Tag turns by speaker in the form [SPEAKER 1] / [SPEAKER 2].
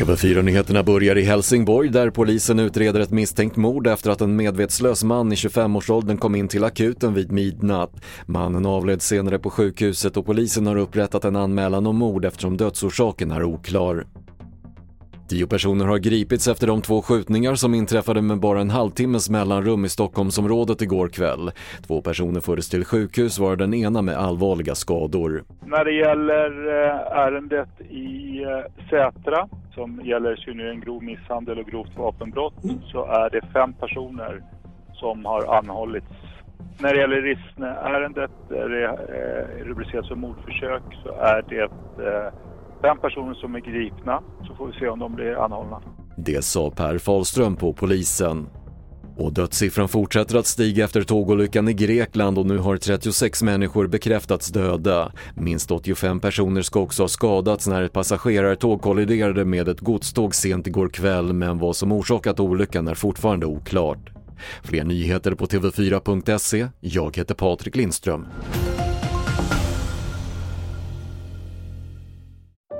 [SPEAKER 1] TV4-nyheterna börjar i Helsingborg där polisen utreder ett misstänkt mord efter att en medvetslös man i 25-årsåldern kom in till akuten vid midnatt. Mannen avled senare på sjukhuset och polisen har upprättat en anmälan om mord eftersom dödsorsaken är oklar. Tio personer har gripits efter de två skjutningar som inträffade med bara en halvtimmes mellanrum i Stockholmsområdet igår kväll. Två personer fördes till sjukhus var den ena med allvarliga skador.
[SPEAKER 2] När det gäller eh, ärendet i eh, Sätra som gäller synnerligen grov misshandel och grovt vapenbrott så är det fem personer som har anhållits. När det gäller Rissne-ärendet där det eh, rubriceras som mordförsök så är det fem personer som är gripna så får vi se om de blir anhållna.
[SPEAKER 1] Det sa Per Fahlström på polisen. Och dödssiffran fortsätter att stiga efter tågolyckan i Grekland och nu har 36 människor bekräftats döda. Minst 85 personer ska också ha skadats när ett passagerartåg kolliderade med ett godståg sent igår kväll men vad som orsakat olyckan är fortfarande oklart. Fler nyheter på TV4.se. Jag heter Patrik Lindström.